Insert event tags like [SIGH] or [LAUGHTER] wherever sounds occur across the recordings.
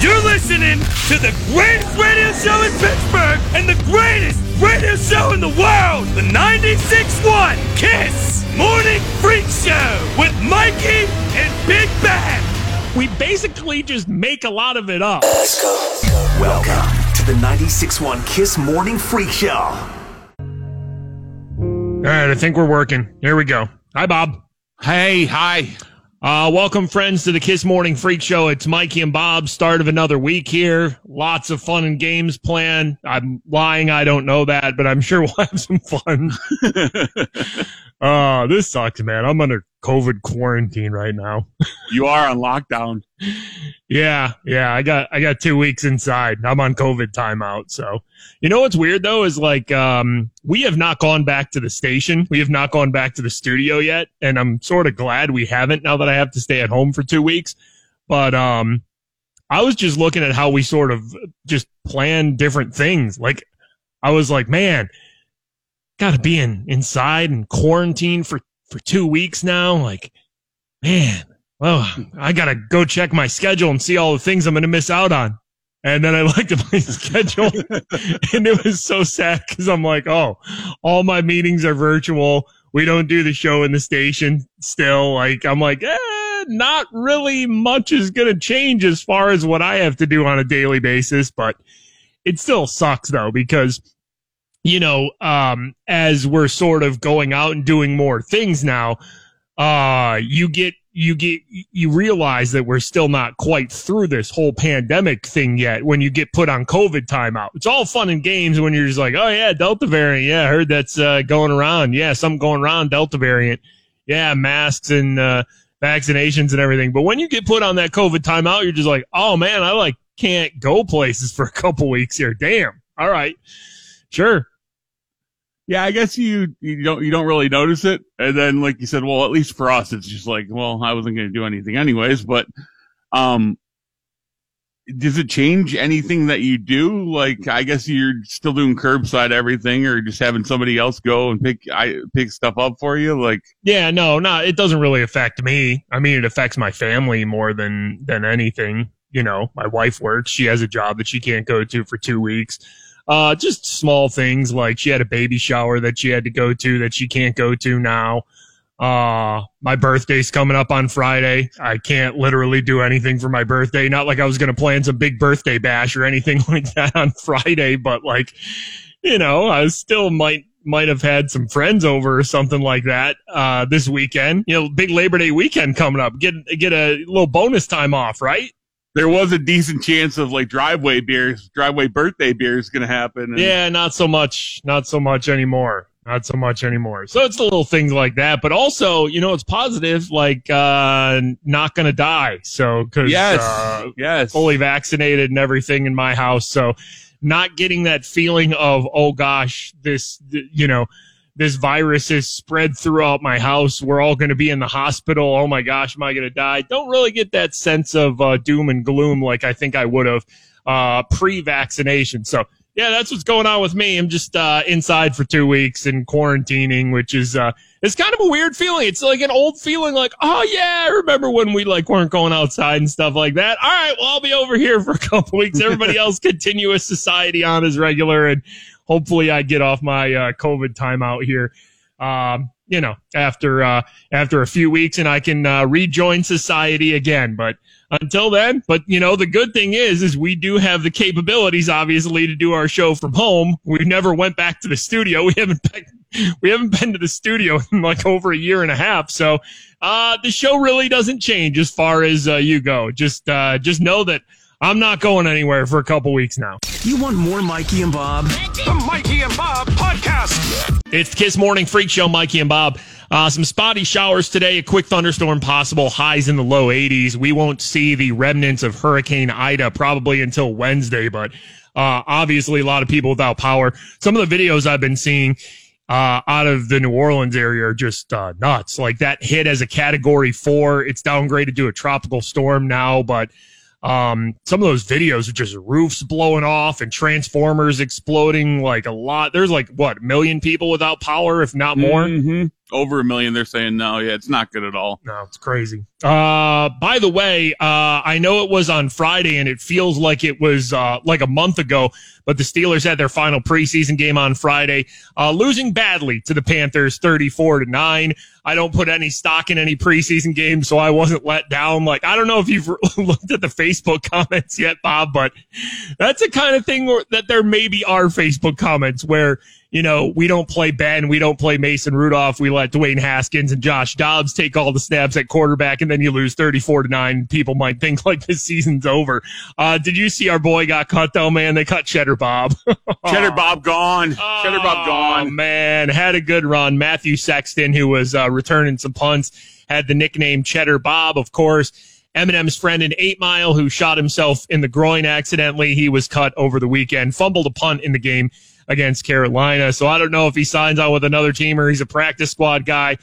You're listening to the greatest radio show in Pittsburgh and the greatest radio show in the world, the 96.1 Kiss Morning Freak Show with Mikey and Big Bad. We basically just make a lot of it up. Let's go. Welcome to the 96.1 Kiss Morning Freak Show. All right, I think we're working. Here we go. Hi, Bob. Hey, hi. Uh, welcome, friends, to the Kiss Morning Freak Show. It's Mikey and Bob. Start of another week here. Lots of fun and games planned. I'm lying. I don't know that, but I'm sure [LAUGHS] we'll have some fun. [LAUGHS] uh, this sucks, man. I'm under COVID quarantine right now. [LAUGHS] you are on lockdown. Yeah, yeah. I got I got two weeks inside. I'm on COVID timeout. So you know what's weird though is like um we have not gone back to the station. We have not gone back to the studio yet, and I'm sort of glad we haven't now that I have to stay at home for two weeks. But um I was just looking at how we sort of just plan different things. Like I was like, man, gotta be in inside and quarantine for for two weeks now. Like, man, well, I gotta go check my schedule and see all the things I'm gonna miss out on. And then I [LAUGHS] looked at my schedule [LAUGHS] and it was so sad because I'm like, oh, all my meetings are virtual. We don't do the show in the station still. Like, I'm like, eh, not really much is going to change as far as what I have to do on a daily basis, but it still sucks though because you know, um, as we're sort of going out and doing more things now, uh, you get, you get, you realize that we're still not quite through this whole pandemic thing yet when you get put on COVID timeout. It's all fun and games when you're just like, oh yeah, Delta variant. Yeah, I heard that's, uh, going around. Yeah, something going around Delta variant. Yeah, masks and, uh, vaccinations and everything. But when you get put on that COVID timeout, you're just like, oh man, I like can't go places for a couple weeks here. Damn. All right. Sure. Yeah, I guess you you don't you don't really notice it, and then like you said, well, at least for us, it's just like, well, I wasn't going to do anything anyways. But, um, does it change anything that you do? Like, I guess you're still doing curbside everything, or just having somebody else go and pick I pick stuff up for you. Like, yeah, no, no, it doesn't really affect me. I mean, it affects my family more than than anything. You know, my wife works; she has a job that she can't go to for two weeks uh, just small things like she had a baby shower that she had to go to that she can't go to now. Uh, my birthday's coming up on Friday. I can't literally do anything for my birthday. Not like I was going to plan some big birthday bash or anything [LAUGHS] like that on Friday, but like, you know, I still might, might have had some friends over or something like that, uh, this weekend. You know, big Labor Day weekend coming up. Get, get a little bonus time off, right? There was a decent chance of like driveway beers, driveway birthday beers going to happen. And- yeah, not so much, not so much anymore. Not so much anymore. So it's the little things like that, but also, you know, it's positive, like, uh, not going to die. So, cause, yes, uh, yes, fully vaccinated and everything in my house. So not getting that feeling of, oh gosh, this, you know, this virus is spread throughout my house. We're all going to be in the hospital. Oh my gosh, am I going to die? Don't really get that sense of uh, doom and gloom like I think I would have uh, pre-vaccination. So yeah, that's what's going on with me. I'm just uh, inside for two weeks and quarantining, which is uh, it's kind of a weird feeling. It's like an old feeling, like oh yeah, I remember when we like weren't going outside and stuff like that. All right, well I'll be over here for a couple weeks. Everybody [LAUGHS] else continue a society on as regular and hopefully I get off my uh, COVID timeout here. Um, you know, after uh, after a few weeks, and I can uh, rejoin society again. But until then, but you know, the good thing is, is we do have the capabilities, obviously, to do our show from home. We never went back to the studio. [LAUGHS] We haven't been, we haven't been to the studio in like over a year and a half. So uh, the show really doesn't change as far as uh, you go. Just uh, just know that I'm not going anywhere for a couple weeks now. You want more Mikey and Bob? The Mikey and Bob podcast. It's the Kiss Morning Freak Show, Mikey and Bob. Uh, some spotty showers today, a quick thunderstorm possible, highs in the low 80s. We won't see the remnants of Hurricane Ida probably until Wednesday, but uh, obviously a lot of people without power. Some of the videos I've been seeing uh, out of the New Orleans area are just uh, nuts. Like that hit as a category four. It's downgraded to a tropical storm now, but um, some of those videos are just roofs blowing off and transformers exploding like a lot. There's like what, million people without power, if not more? Mm-hmm. Over a million, they're saying no, yeah, it's not good at all. No, it's crazy. Uh, by the way, uh, I know it was on Friday and it feels like it was, uh, like a month ago, but the Steelers had their final preseason game on Friday, uh, losing badly to the Panthers 34 to 9. I don't put any stock in any preseason games, so I wasn't let down. Like, I don't know if you've [LAUGHS] looked at the Facebook comments yet, Bob, but that's the kind of thing where, that there maybe are Facebook comments where, you know, we don't play Ben, we don't play Mason Rudolph, we let Dwayne Haskins and Josh Dobbs take all the snaps at quarterback, and then you lose 34 to 9. People might think [LAUGHS] like this season's over. Uh, did you see our boy got cut though, man? They cut Cheddar Bob. [LAUGHS] Cheddar Bob gone. Cheddar Bob Oh, gone. man, had a good run. Matthew Sexton, who was uh, returning some punts, had the nickname Cheddar Bob, of course. Eminem's friend in Eight Mile, who shot himself in the groin accidentally, he was cut over the weekend, fumbled a punt in the game against Carolina. So I don't know if he signs on with another team or he's a practice squad guy.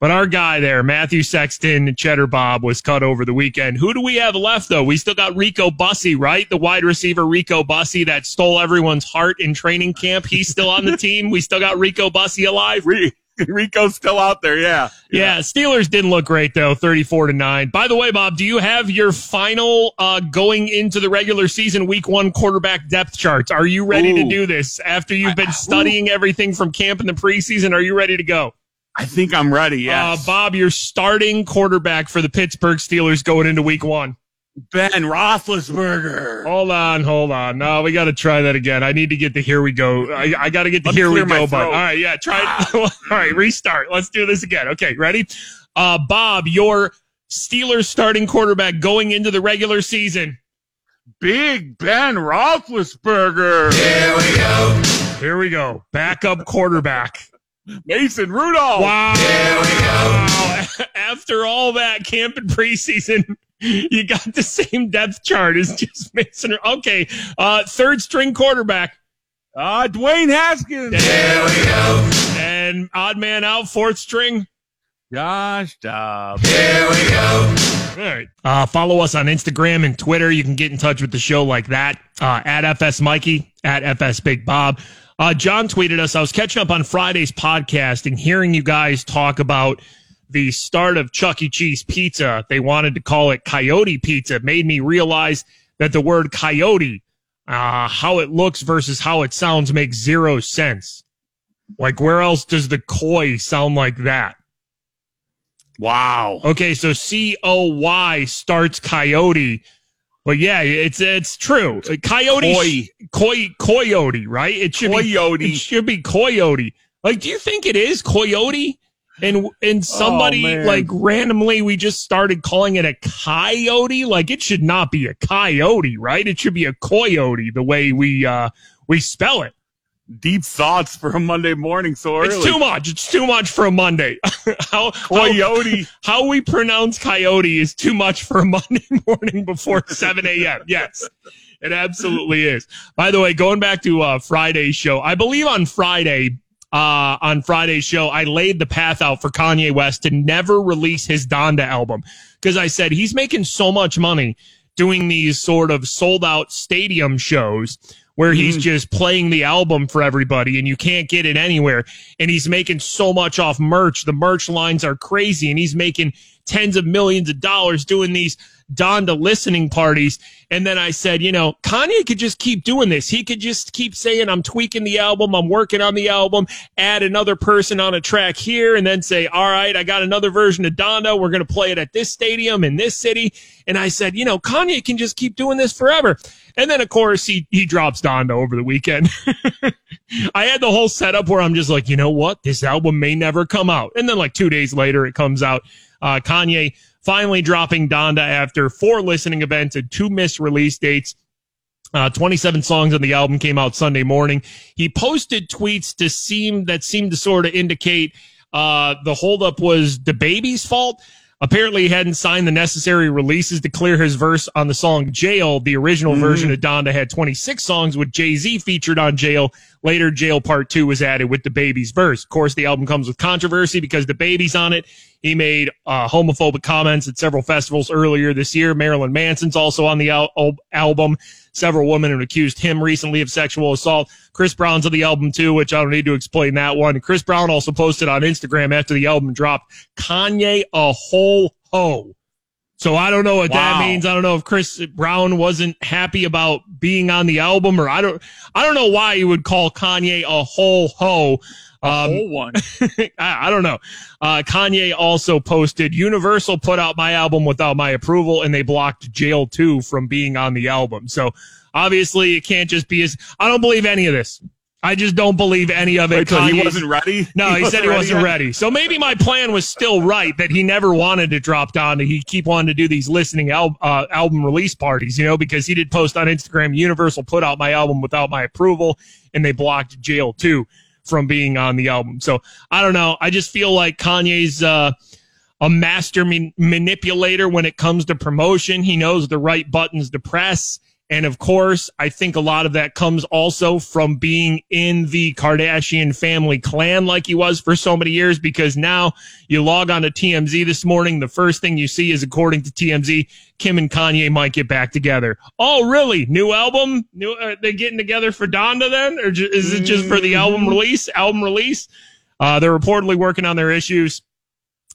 But our guy there, Matthew Sexton, Cheddar Bob, was cut over the weekend. Who do we have left, though? We still got Rico Bussey, right? The wide receiver Rico Bussey that stole everyone's heart in training camp. He's still on the [LAUGHS] team. We still got Rico Bussey alive. Re- [LAUGHS] Rico's still out there. Yeah. Yeah, Steelers didn't look great though, 34 to 9. By the way, Bob, do you have your final uh going into the regular season week 1 quarterback depth charts? Are you ready to do this after you've been studying everything from camp in the preseason? Are you ready to go? I think I'm ready. Yeah. Uh Bob, your starting quarterback for the Pittsburgh Steelers going into week 1. Ben Roethlisberger. Hold on, hold on. No, we got to try that again. I need to get the here we go. I, I got to get the Let me here we go button. All throat. right, yeah, try it. [LAUGHS] All right, restart. Let's do this again. Okay, ready? Uh, Bob, your Steelers starting quarterback going into the regular season. Big Ben Roethlisberger. Here we go. Here we go. Backup quarterback. Mason Rudolph. Wow. Here we Wow. [LAUGHS] After all that camp and preseason, you got the same depth chart as just Mason. Okay. Uh, third string quarterback. Uh, Dwayne Haskins. There we go. And odd man out, fourth string. Josh Dobbs. Here we go. All right. Uh, follow us on Instagram and Twitter. You can get in touch with the show like that uh, at FS Mikey, at FS Big Bob. Uh, John tweeted us. I was catching up on Friday's podcast and hearing you guys talk about the start of Chuck E. Cheese pizza. They wanted to call it Coyote Pizza. It made me realize that the word coyote, uh, how it looks versus how it sounds makes zero sense. Like, where else does the koi sound like that? Wow. Okay, so C O Y starts coyote. But yeah, it's it's true. Coyote, koi, coyote, right? It should be Coyote. It should be coyote. Like, do you think it is coyote? And and somebody Oh, like randomly we just started calling it a coyote. Like it should not be a coyote, right? It should be a coyote the way we uh we spell it. Deep thoughts for a Monday morning so early. It's too much. It's too much for a Monday. [LAUGHS] how, how Coyote. [LAUGHS] how we pronounce coyote is too much for a Monday [LAUGHS] morning before 7 a.m. Yes, it absolutely is. By the way, going back to uh, Friday's show, I believe on Friday, uh, on Friday's show, I laid the path out for Kanye West to never release his Donda album because I said he's making so much money doing these sort of sold out stadium shows where he's just playing the album for everybody and you can't get it anywhere. And he's making so much off merch. The merch lines are crazy and he's making tens of millions of dollars doing these Donda listening parties. And then I said, you know, Kanye could just keep doing this. He could just keep saying, I'm tweaking the album. I'm working on the album, add another person on a track here and then say, all right, I got another version of Donda. We're going to play it at this stadium in this city. And I said, you know, Kanye can just keep doing this forever. And then of course he, he drops Donda over the weekend. [LAUGHS] I had the whole setup where I'm just like, you know what? This album may never come out. And then like two days later, it comes out. Uh, Kanye finally dropping Donda after four listening events and two missed release dates. Uh, 27 songs on the album came out Sunday morning. He posted tweets to seem that seemed to sort of indicate uh, the holdup was DaBaby's fault. Apparently, he hadn't signed the necessary releases to clear his verse on the song Jail. The original version of Donda had 26 songs with Jay Z featured on Jail. Later, Jail Part 2 was added with DaBaby's verse. Of course, the album comes with controversy because DaBaby's on it. He made uh, homophobic comments at several festivals earlier this year. Marilyn Manson's also on the al- album. Several women have accused him recently of sexual assault. Chris Brown's on the album too, which I don't need to explain that one. Chris Brown also posted on Instagram after the album dropped, Kanye a whole hoe. So I don't know what wow. that means. I don't know if Chris Brown wasn't happy about being on the album or I don't, I don't know why he would call Kanye a whole hoe. Um, whole one. [LAUGHS] I, I, don't know. Uh, Kanye also posted Universal put out my album without my approval and they blocked Jail 2 from being on the album. So obviously it can't just be as, I don't believe any of this. I just don't believe any of it. Wait, he wasn't ready. [LAUGHS] No, he, he said he wasn't yet? ready. So maybe my plan was still right that he never wanted to drop Donda. He keep wanting to do these listening al- uh, album release parties, you know, because he did post on Instagram. Universal put out my album without my approval, and they blocked Jail 2 from being on the album. So I don't know. I just feel like Kanye's uh, a master manipulator when it comes to promotion. He knows the right buttons to press. And of course, I think a lot of that comes also from being in the Kardashian family clan like he was for so many years, because now you log on to TMZ this morning. The first thing you see is, according to TMZ, Kim and Kanye might get back together. Oh, really? New album? New, are they getting together for Donda then? Or is it just for the album mm-hmm. release? Album release? Uh, they're reportedly working on their issues.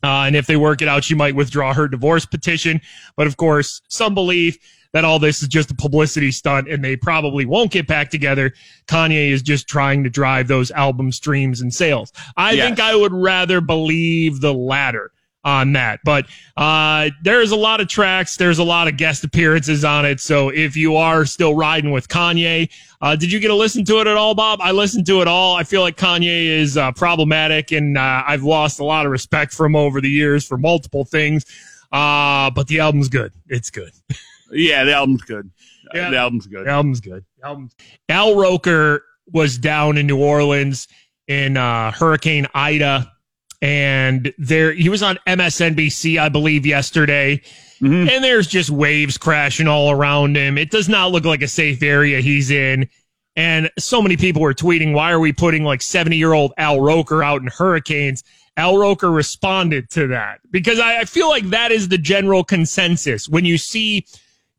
Uh, and if they work it out, she might withdraw her divorce petition. But of course, some believe that all this is just a publicity stunt and they probably won't get back together. Kanye is just trying to drive those album streams and sales. I yes. think I would rather believe the latter on that. But uh, there's a lot of tracks. There's a lot of guest appearances on it. So if you are still riding with Kanye, uh, did you get to listen to it at all, Bob? I listened to it all. I feel like Kanye is uh, problematic, and uh, I've lost a lot of respect for him over the years for multiple things. Uh, but the album's good. It's good. [LAUGHS] Yeah, the album's good. Yeah. The album's good. The album's good. The album's Al Roker was down in New Orleans in uh, Hurricane Ida, and there he was on MSNBC, I believe, yesterday. Mm-hmm. And there's just waves crashing all around him. It does not look like a safe area he's in. And so many people were tweeting, why are we putting like 70 year old Al Roker out in hurricanes? Al Roker responded to that because I, I feel like that is the general consensus. When you see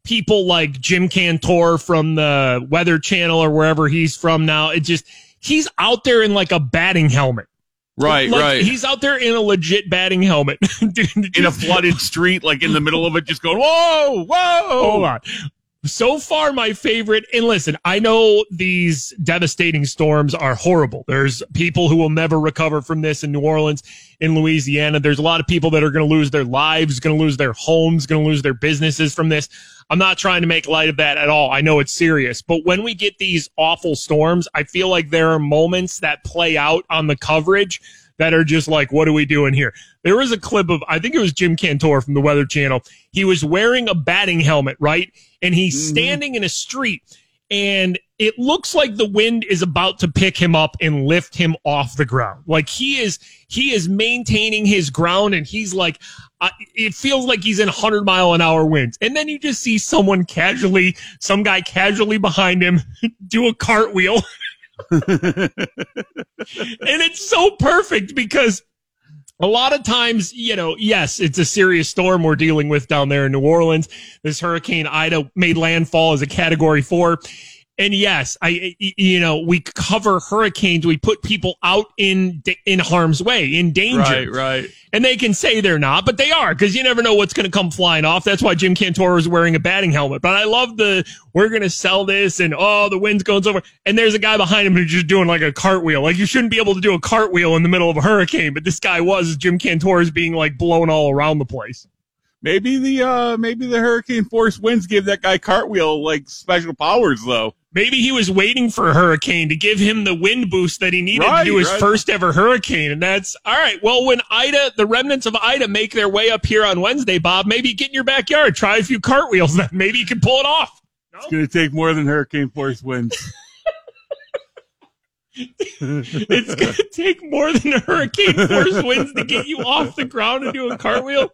people like Jim Cantore from the Weather Channel or wherever he's from now. It just, he's out there in like a batting helmet. Right, like, right. He's out there in a legit batting helmet. [LAUGHS] in a flooded street, like in the middle of it, just going, whoa, whoa. Hold on so far my favorite and listen i know these devastating storms are horrible. There's people who will never recover from this in new orleans in louisiana. There's a lot of people that are going to lose their lives going to lose their homes going to lose their businesses from this. I'm not trying to make light of that at all. I know it's serious. But when we get these awful storms i feel like there are moments that play out on the coverage that are just like, what are we doing here? There was a clip of, I think it was Jim Cantore from the Weather Channel. He was wearing a batting helmet, right? And he's mm-hmm. standing in a street and it looks like the wind is about to pick him up and lift him off the ground. Like he is, he is maintaining his ground and he's like, uh, it feels like he's in 100 mile an hour winds. And then you just see someone casually, some guy casually behind him [LAUGHS] do a cartwheel [LAUGHS] and it's so perfect because a lot of times, you know, yes, it's a serious storm we're dealing with down there in New Orleans. This Hurricane Ida made landfall as a category four. And yes, I, you know, we cover hurricanes. We put people out in, in harm's way, in danger. Right, right. And they can say they're not, but they are because you never know what's going to come flying off. That's why Jim Cantore is wearing a batting helmet. But I love the, we're going to sell this and oh, the wind's going over. And there's a guy behind him who's just doing like a cartwheel. Like you shouldn't be able to do a cartwheel in the middle of a hurricane, but this guy was Jim Cantore is being like blown all around the place. Maybe the, uh, maybe the hurricane force winds give that guy cartwheel like special powers though. Maybe he was waiting for a hurricane to give him the wind boost that he needed right, to do his right. first ever hurricane. And that's all right. Well, when Ida, the remnants of Ida make their way up here on Wednesday, Bob, maybe get in your backyard, try a few cartwheels. Then maybe you can pull it off. No? It's going to take more than hurricane force winds. [LAUGHS] it's going to take more than a hurricane force winds to get you off the ground and do a cartwheel.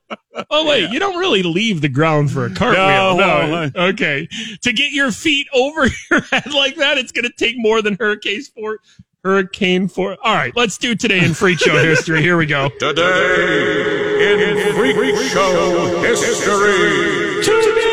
Oh wait, yeah. you don't really leave the ground for a cartwheel. No, no. Okay, to get your feet over [LAUGHS] your head like that, it's going to take more than hurricane force Hurricane for. All right, let's do today in freak show history. Here we go. Today in Freak Show history. Today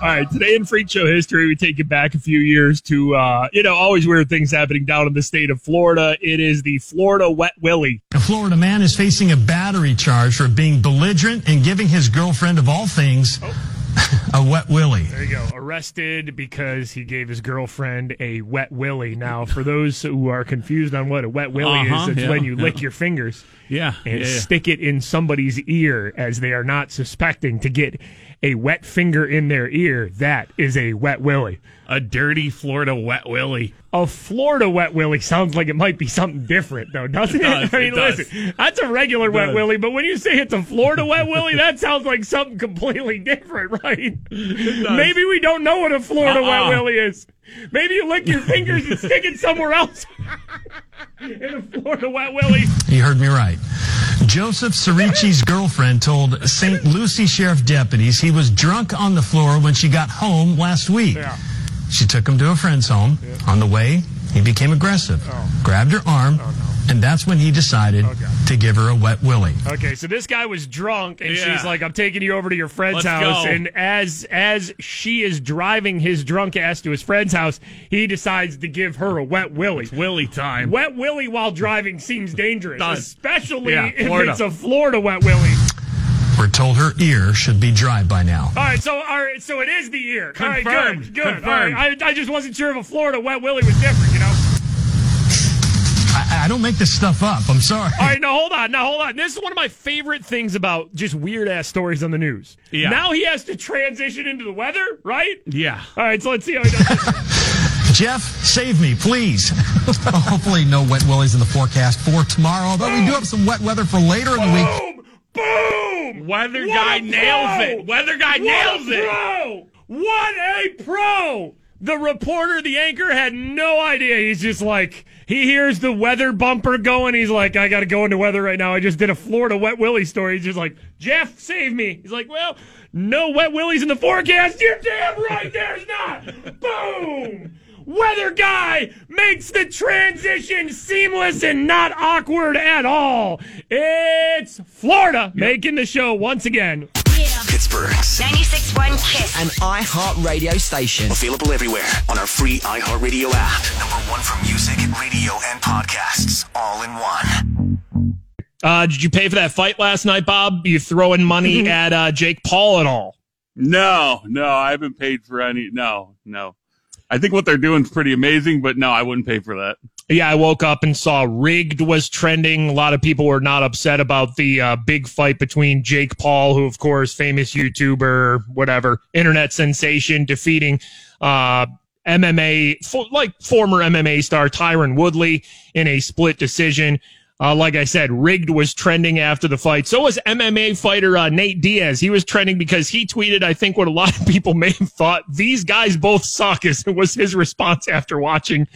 All right, today in freak show history, we take it back a few years to, uh, you know, always weird things happening down in the state of Florida. It is the Florida Wet Willie. A Florida man is facing a battery charge for being belligerent and giving his girlfriend, of all things, [LAUGHS] a wet willy. There you go. Arrested because he gave his girlfriend a wet willy. Now, for those who are confused on what a wet willy Uh-huh, is, it's yeah, when you yeah. lick your fingers Yeah. and yeah, yeah. stick it in somebody's ear as they are not suspecting to get a wet finger in their ear. That is a wet willy. A dirty Florida wet willy. A Florida wet willy sounds like it might be something different, though, doesn't it? [LAUGHS] does, I mean, it does. listen, that's a regular wet does. willy, but when you say it's a Florida wet willy, that sounds like something completely [LAUGHS] different, right? Maybe we don't know what a Florida wet Uh-uh. willy is. Maybe you lick your fingers and stick it somewhere else. [LAUGHS] In a Florida wet willy. You heard me right. Joseph Cerici's girlfriend told St. Lucie Sheriff deputies he was drunk on the floor when she got home last week. Yeah. She took him to a friend's home. On the way, he became aggressive, oh. grabbed her arm, oh, and that's when he decided to give her a wet willy. Okay, so this guy was drunk, and Yeah. she's like, "I'm taking you over to your friend's Let's house." go. And as as she is driving his drunk ass to his friend's house, he decides to give her a wet willy. Willy time. Wet willy while driving seems dangerous, Does. especially Yeah, if it's a Florida wet willy. We're told her ear should be dry by now. All right, so all right, so it is the ear. All right, Confirmed. good, good. All Confirmed. right, I, I just wasn't sure if a Florida wet willy was different, you know. I, I don't make this stuff up. I'm sorry. All right, now hold on. Now hold on. This is one of my favorite things about just weird ass stories on the news. Yeah. Now he has to transition into the weather, right? Yeah. All right, so let's see how he does. this. [LAUGHS] Jeff, save me, please. [LAUGHS] Hopefully, no wet willies in the forecast for tomorrow. Although we do have some wet weather for later in the week. Boom! Boom! Weather What guy nails pro! it. Weather guy What nails a it. Pro! What a pro! The reporter, the anchor, had no idea. He's just like, he hears the weather bumper going. He's like, I got to go into weather right now. I just did a Florida wet willy story. He's just like, Jeff, save me. He's like, well, no wet willies in the forecast. You're damn right, there's not. Boom! Weather guy makes the transition seamless and not awkward at all. It's Florida making the show once again. Pittsburgh's. 96.1 Kiss. An iHeart radio station. Available everywhere on our free iHeartRadio app. Number one for music, radio, and podcasts. All in one. Uh, did you pay for that fight last night, Bob? You throwing money at uh, Jake Paul at all? No, no, I haven't paid for any. No, no. I think what they're doing is pretty amazing, but no, I wouldn't pay for that. Yeah, I woke up and saw rigged was trending. A lot of people were not upset about the uh, big fight between Jake Paul, who of course famous YouTuber, whatever, internet sensation, defeating uh, MMA like former MMA star Tyron Woodley in a split decision. Uh, like I said, rigged was trending after the fight. So was MMA fighter uh, Nate Diaz. He was trending because he tweeted, I think, what a lot of people [LAUGHS] may have thought these guys both suck. Is was his response after watching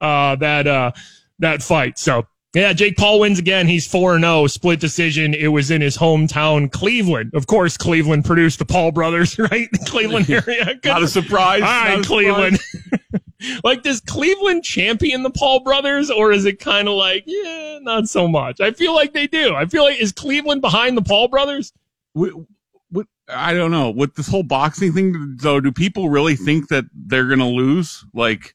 uh, that uh, that fight. So yeah, Jake Paul wins again. He's four and zero, split decision. It was in his hometown, Cleveland. Of course, Cleveland produced the Paul brothers, [LAUGHS] right? The Cleveland [LAUGHS] area. Good Not a surprise. all right, Cleveland. Like, does Cleveland champion the Paul brothers, or is it kind of like, yeah, not so much? I feel like they do. I feel like is Cleveland behind the Paul brothers? What, what, I don't know. With this whole boxing thing, though, do people really think that they're gonna lose? Like,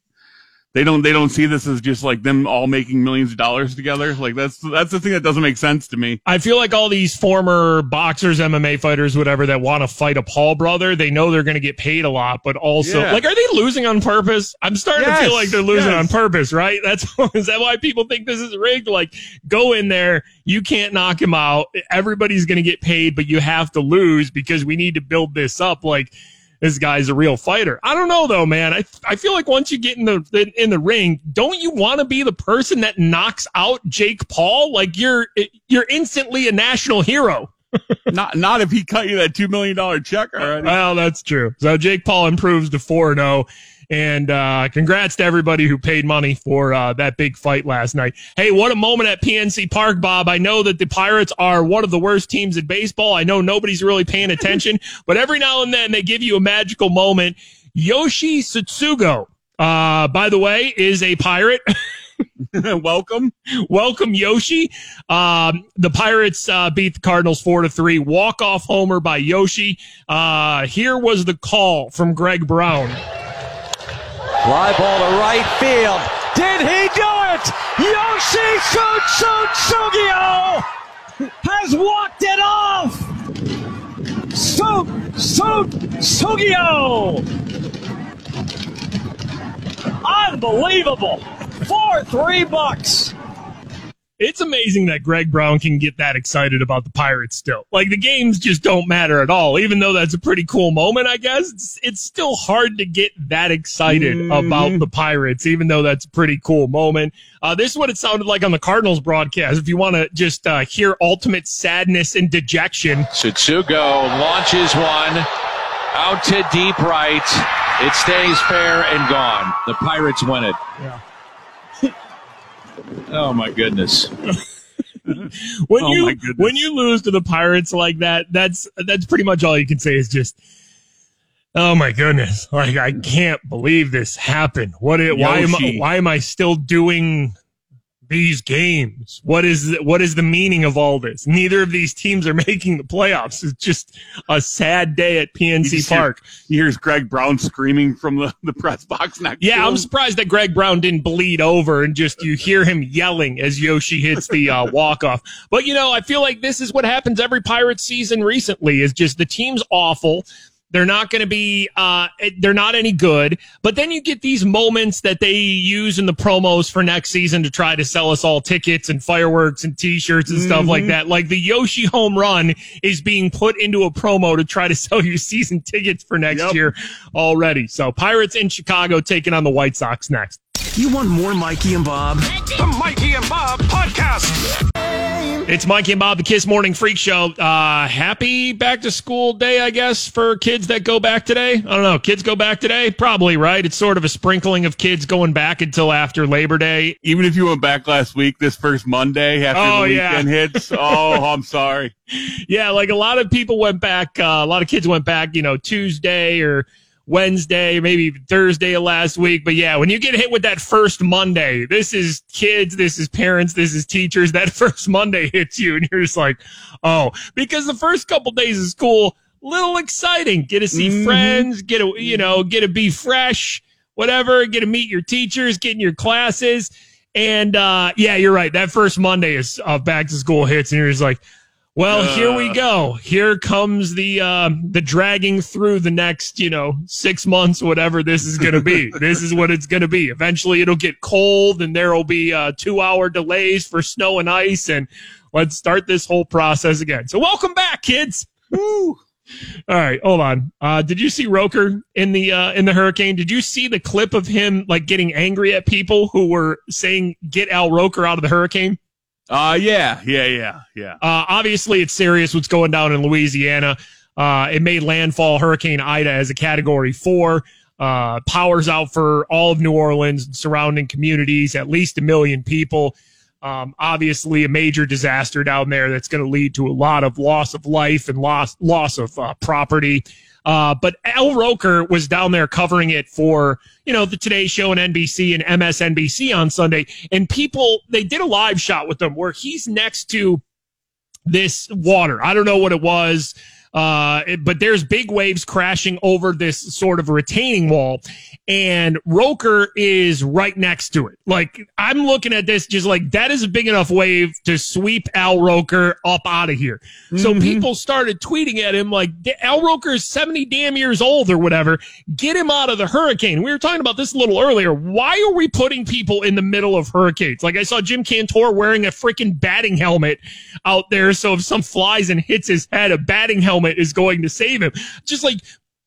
they don't. They don't see this as just like them all making millions of dollars together. Like that's that's the thing that doesn't make sense to me. I feel like all these former boxers, MMA fighters, whatever, that want to fight a Paul brother, they know they're going to get paid a lot, but also, Yeah. like, are they losing on purpose? I'm starting to feel like they're losing yes. on purpose, right? [LAUGHS] That's is that why people think this is rigged? Like, go in there, you can't knock him out. Everybody's going to get paid, but you have to lose because we need to build this up. Like, this guy's a real fighter. I don't know though, man. I I feel like once you get in the in the ring, don't you want to be the person that knocks out Jake Paul? Like you're you're instantly a national hero. [LAUGHS] not not if he cut you that two million dollar check already. Well, that's true. So Jake Paul improves to 4 0. And uh, congrats to everybody who paid money for uh, that big fight last night. Hey, what a moment at PNC Park, Bob. I know that the Pirates are one of the worst teams in baseball. I know nobody's really paying [LAUGHS] attention, but every now and then they give you a magical moment. Yoshi Tsutsugo, uh, by the way, is a pirate. [LAUGHS] Welcome. Welcome, Yoshi. Um, the Pirates uh, beat the Cardinals four to three. Walk off homer by Yoshi. Uh, here was the call from Greg Brown. Fly ball to right field. Did he do it? Yoshi Tsutsugo has walked it off. Su Sugio. Unbelievable. For three bucks. It's amazing that Greg Brown can get that excited about the Pirates still. Like the games just don't matter at all. Even though that's a pretty cool moment, I guess it's, it's still hard to get that excited Mhm. about the Pirates, even though that's a pretty cool moment. Uh, this is what it sounded like on the Cardinals broadcast. If you want to just uh, hear ultimate sadness and dejection, Tsutsugo launches one out to deep right. It stays fair and gone. The Pirates win it. Yeah. Oh my goodness. [LAUGHS] when Oh, you when you lose to the Pirates like that, that's that's pretty much all you can say is just, oh my goodness, like I can't believe this happened. What? It, why am I, why am I still doing these games? What is what is the meaning of all this? Neither of these teams are [LAUGHS] making the playoffs. It's just a sad day at You PNC hear- Park. Here's Greg Brown screaming from the, the press box next Yeah, I'm surprised that Greg Brown didn't bleed over and just you hear him yelling as Yoshi hits the uh, [LAUGHS] walk off. But you know, I feel like this is what happens every Pirates season recently is just the team's awful. They're not going to be, uh, they're not any good. But then you get these moments that they use in the promos for next season to try to sell us all tickets and fireworks and t-shirts and stuff like that. Like the Yoshi home run is being put into a promo to try to [LAUGHS] sell you season tickets for next Yep. year already. So Pirates in Chicago taking on the White Sox next. You want more Mikey and Bob? The Mikey and Bob Podcast. It's Mikey and Bob, the Kiss Morning Freak Show. Uh, happy back to school day, I guess, for kids that go back today. I don't know. Kids go back today? Probably, right? It's sort of a sprinkling of kids going back until after Labor Day. Even if you went back last week, this first Monday after Oh, the yeah. weekend hits, [LAUGHS] oh, I'm sorry. Yeah, like a lot of people went back, uh, a lot of kids went back, you know, Tuesday or Wednesday, maybe Thursday of last week. But yeah, when you get hit with that first Monday, this is kids, this is parents, this is teachers. [LAUGHS] That first Monday hits you and you're just like, oh, because the first couple days of school, little exciting. Get to see Mhm. friends, get to, you know, get to be fresh, whatever, get to meet your teachers, get in your classes. And, uh, yeah, you're right. That first Monday is uh, back to school hits and you're just like, well, here we Uh. go. Here comes the uh, the dragging through the next, you know, six months, whatever this is going to be. [LAUGHS] this is what it's going to be. Eventually, it'll get cold, and there will be uh, two hour delays for snow and ice, and let's start this whole process again. So, welcome back, kids. Woo. All right, hold on. Uh, did you see Roker in the uh, in the hurricane? Did you see the clip of him like getting angry at people who were saying "Get Al Roker out of the hurricane"? Uh, yeah, yeah, yeah, yeah. Uh, obviously, it's serious what's going down in Louisiana. Uh, it made landfall Hurricane Ida as a category four. Uh, powers out for all of New Orleans and surrounding communities, at least a million people. Um, obviously, a major disaster down there that's going to lead to a lot of loss of life and loss loss of uh, property. Uh, but Al Roker was down there covering it for, you know, the Today Show and NBC and MSNBC on Sunday. And people, they did a live shot with him where he's next to this water. I don't know what it was. Uh, it- but there's big waves crashing over this sort of retaining wall and Roker is right next to it. Like I'm looking at this just like that is a big enough wave to sweep Al Roker up out of here. So people started tweeting at him like Al Roker is 70 damn years old or whatever. Get him out of the hurricane. We were talking about this a little earlier. Why are we putting people in the middle of hurricanes? Like I saw Jim Cantore wearing a freaking batting helmet out there. So if some flies and hits his head, a batting helmet is going to save him. Just like,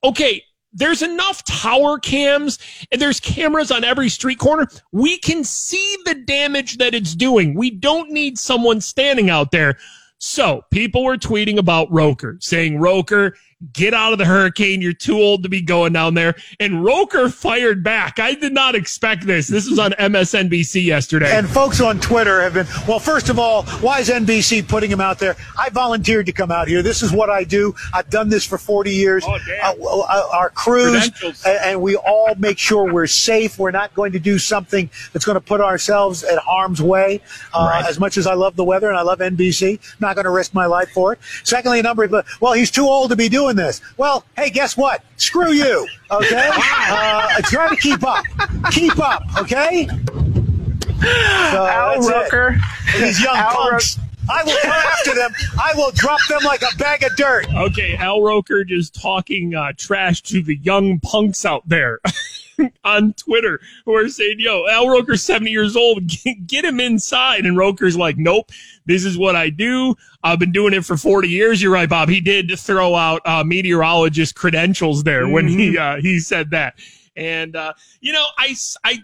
okay, there's enough tower cams and there's cameras on every street corner. We can see the damage that it's doing. We don't need someone standing out there. So people were tweeting about Roker, saying, Roker, Get out of the hurricane. You're too old to be going down there. And Roker fired back. I did not expect this. This was on MSNBC yesterday. And folks on Twitter have been, well, first of all, why is NBC putting him out there? I volunteered to come out here. This is what I do. I've done this for 40 years. Oh. Uh, uh, our crews, and, we all make sure we're safe. We're not going to do something that's going to put ourselves at harm's way. Uh, As much as I love the weather and I love NBC, not going to risk my life for it. Secondly, a number of, well, he's too old to be doing this. Well, hey, guess what? Screw you. Okay? [LAUGHS] Uh, try to keep up. Keep up. Okay? So Al. Roker. These young Al punks. I will come after them. I will drop them like a bag of dirt. Okay, Al Roker just talking uh, trash to the young punks out there [LAUGHS] on Twitter who are saying, yo, Al Roker's 70 years old. [LAUGHS] Get, get him inside. And Roker's like, nope, this is what I do. I've been doing it for 40 years. You're right, Bob. He did throw out uh, meteorologist credentials there when he uh, he said that. And, uh, you know, I I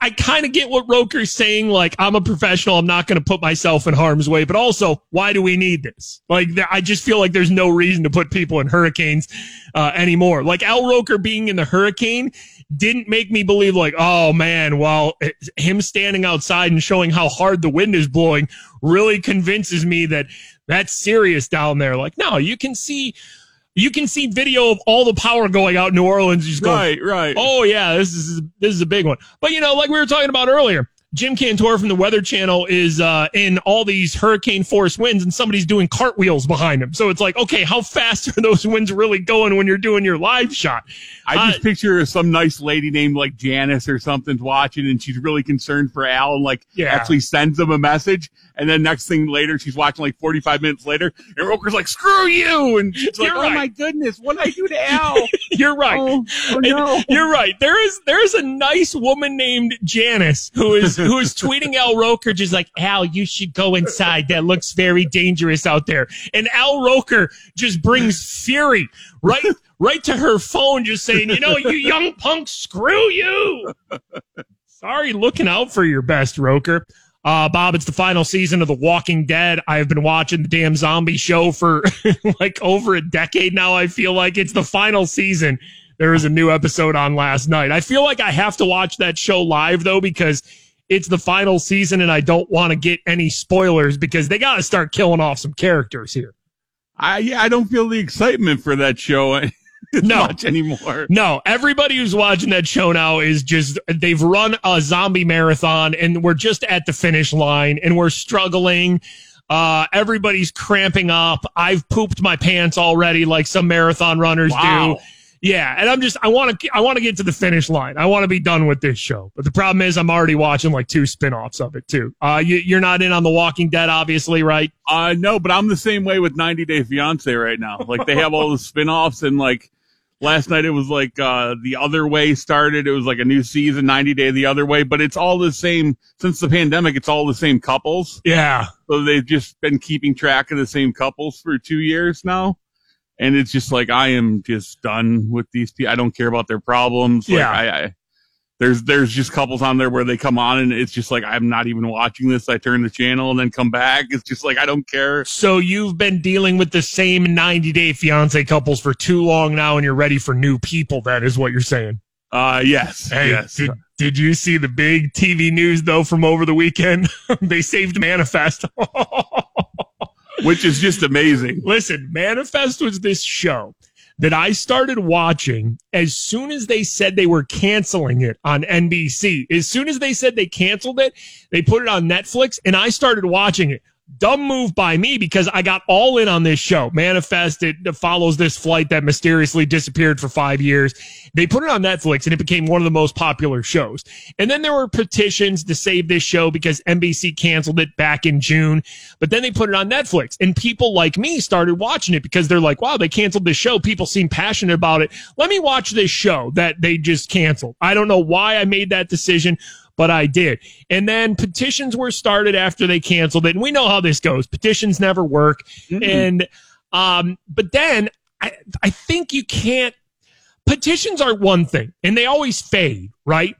I kind of get what Roker's saying. Like, I'm a professional. I'm not going to put myself in harm's way. But also, why do we need this? Like, I just feel like there's no reason to put people in hurricanes uh, anymore. Like, Al Roker being in the hurricane didn't make me believe, like, oh man, well, it- him standing outside and showing how hard the wind is blowing really convinces me that that's serious down there. Like, no, you can see. You can see video of all the power going out in New Orleans. Just going, Right, right. Oh yeah, this is this is a big one. But you know, like we were talking about earlier, Jim Cantore from the Weather Channel is uh, in all these hurricane force winds, and somebody's doing cartwheels behind him. So it's like, okay, how fast [LAUGHS] are those winds really going when you're doing your live shot? I just Uh, picture some nice lady named like Janice or something's watching and she's really concerned for Al and like Yeah. actually sends him a message. And then next thing later, she's watching like 45 minutes later and Roker's like, screw you. And she's like, You're oh my goodness, what did I do to Al? [LAUGHS] You're right. oh, oh no. You're right. There is there is a nice woman named Janice who is who is tweeting Al Roker just like Al, you should go inside. That looks very dangerous out there. And Al Roker just brings fury right right to her phone, just saying, you know, you young punk, screw you. Sorry, looking out for your best, Roker. Uh, Bob, it's the final season of The Walking Dead. I've been watching the damn zombie show for [LAUGHS] like over a decade now. I feel like it's the final season. There was a new episode on last night. I feel like I have to watch that show live though because it's the final season and I don't want to get any spoilers because they got to start killing off some characters here. I, yeah, I don't feel the excitement for that show [LAUGHS] No. much anymore. No, everybody who's watching that show now is just, they've run a zombie marathon and we're just at the finish line and we're struggling. Uh, everybody's cramping up. I've pooped my pants already like some marathon runners Wow. do. Yeah. And I'm just, I want to, I want to get to the finish line. I want to be done with this show. But the problem is I'm already watching like two spin-offs of it too. Uh, you, you're not in on The Walking Dead, obviously, right? Uh, no, but I'm the same way with 90 Day Fiance right now. Like they have all the [LAUGHS] spin-offs and like last night it was like, uh, the other way started. It was like a new season, 90 Day the other way, but it's all the same since the pandemic. It's all the same couples. Yeah. So they've just been keeping track of the same couples for two years now. And it's just like, I am just done with these people. I don't care about their problems. Like, Yeah. I, I, there's, there's just couples on there where they come on and it's just like, I'm not even watching this. I turn the channel and then come back. It's just like, I don't care. So you've been dealing with the same 90 day fiance couples for too long now and you're ready for new people. That is what you're saying. Uh, yes. Hey, yes. did, did you see the big TV news though from over the weekend? [LAUGHS] they saved Manifest. [LAUGHS] Which is just amazing. Listen, Manifest was this show that I started watching as soon as they said they were canceling it on NBC. As soon as they said they canceled it, they put it on Netflix and I started watching it. Dumb move by me because I got all in on this show. Manifest it follows this flight that mysteriously disappeared for five years. They put it on Netflix and it became one of the most popular shows. And then there were petitions to save this show because NBC canceled it back in June. But then they put it on Netflix and people like me started watching it because they're like, wow, they canceled this show. People seem passionate about it. Let me watch this show that they just canceled. I don't know why I made that decision but I did. And then petitions were started after they canceled it. And we know how this goes. Petitions never work. And, um, but then I, I think you can't, petitions are one thing and they always fade, right?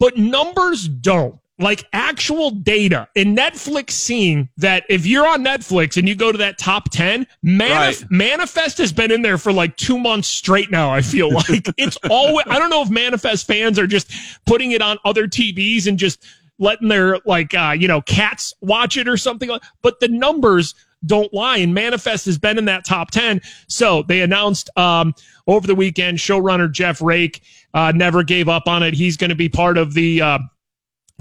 But numbers don't. Like actual data in Netflix seeing that if you're on Netflix and you go to that top 10, Manif- Right. Manifest has been in there for like two months straight now. I feel [LAUGHS] like it's always, I don't know if Manifest fans are just putting it on other TVs and just letting their like, uh, you know, cats watch it or something like, but the numbers don't lie and Manifest has been in that top 10. So they announced, um, over the weekend, showrunner Jeff Rake, uh, never gave up on it. He's going to be part of the, uh,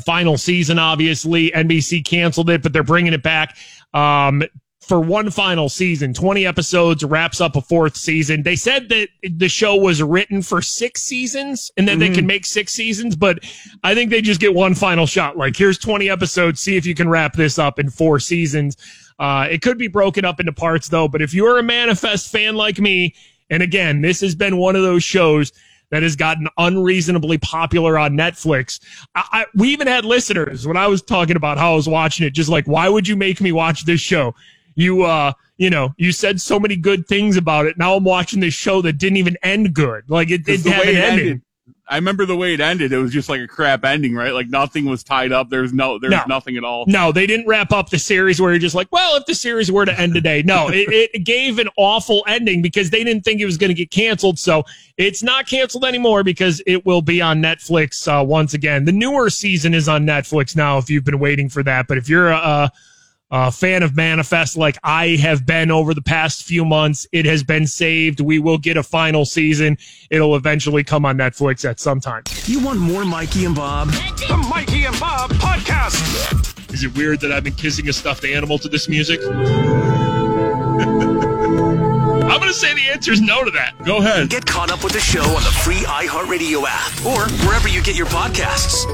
final season, obviously. NBC canceled it, but they're bringing it back. Um, for one final season, 20 episodes wraps up a fourth season. They said that the show was written for six seasons and then they can make six seasons, but I think they just get one final shot. Like, here's 20 episodes. See if you can wrap this up in four seasons. Uh, it could be broken up into parts though, but if you're a Manifest fan like me, and again, this has been one of those shows that has gotten unreasonably popular on Netflix. I, I, we even had listeners when I was talking about how I was watching it, just like, why would you make me watch this show? You, uh, you know, you said so many good things about it. Now I'm watching this show that didn't even end good. Like it Because didn't the have way an it ending. I remember the way it ended. It was just like a crap ending, right? Like nothing was tied up. There's no, there's No. nothing at all. No, they didn't wrap up the series where you're just like, well, if the series were to end today. No, it, [LAUGHS] it gave an awful ending because they didn't think it was going to get canceled. So it's not canceled anymore because it will be on Netflix uh, once again. The newer season is on Netflix now if you've been waiting for that. But if you're a, a, a fan of Manifest like I have been over the past few months, it has been saved. We will get a final season. It'll eventually come on Netflix at some time. You want more Mikey and Bob? The Mikey and Bob Podcast. Is it weird that I've been kissing a stuffed animal to this music? [LAUGHS] I'm going to say the answer is no to that. Go ahead. Get caught up with the show on the free iHeartRadio app or wherever you get your podcasts.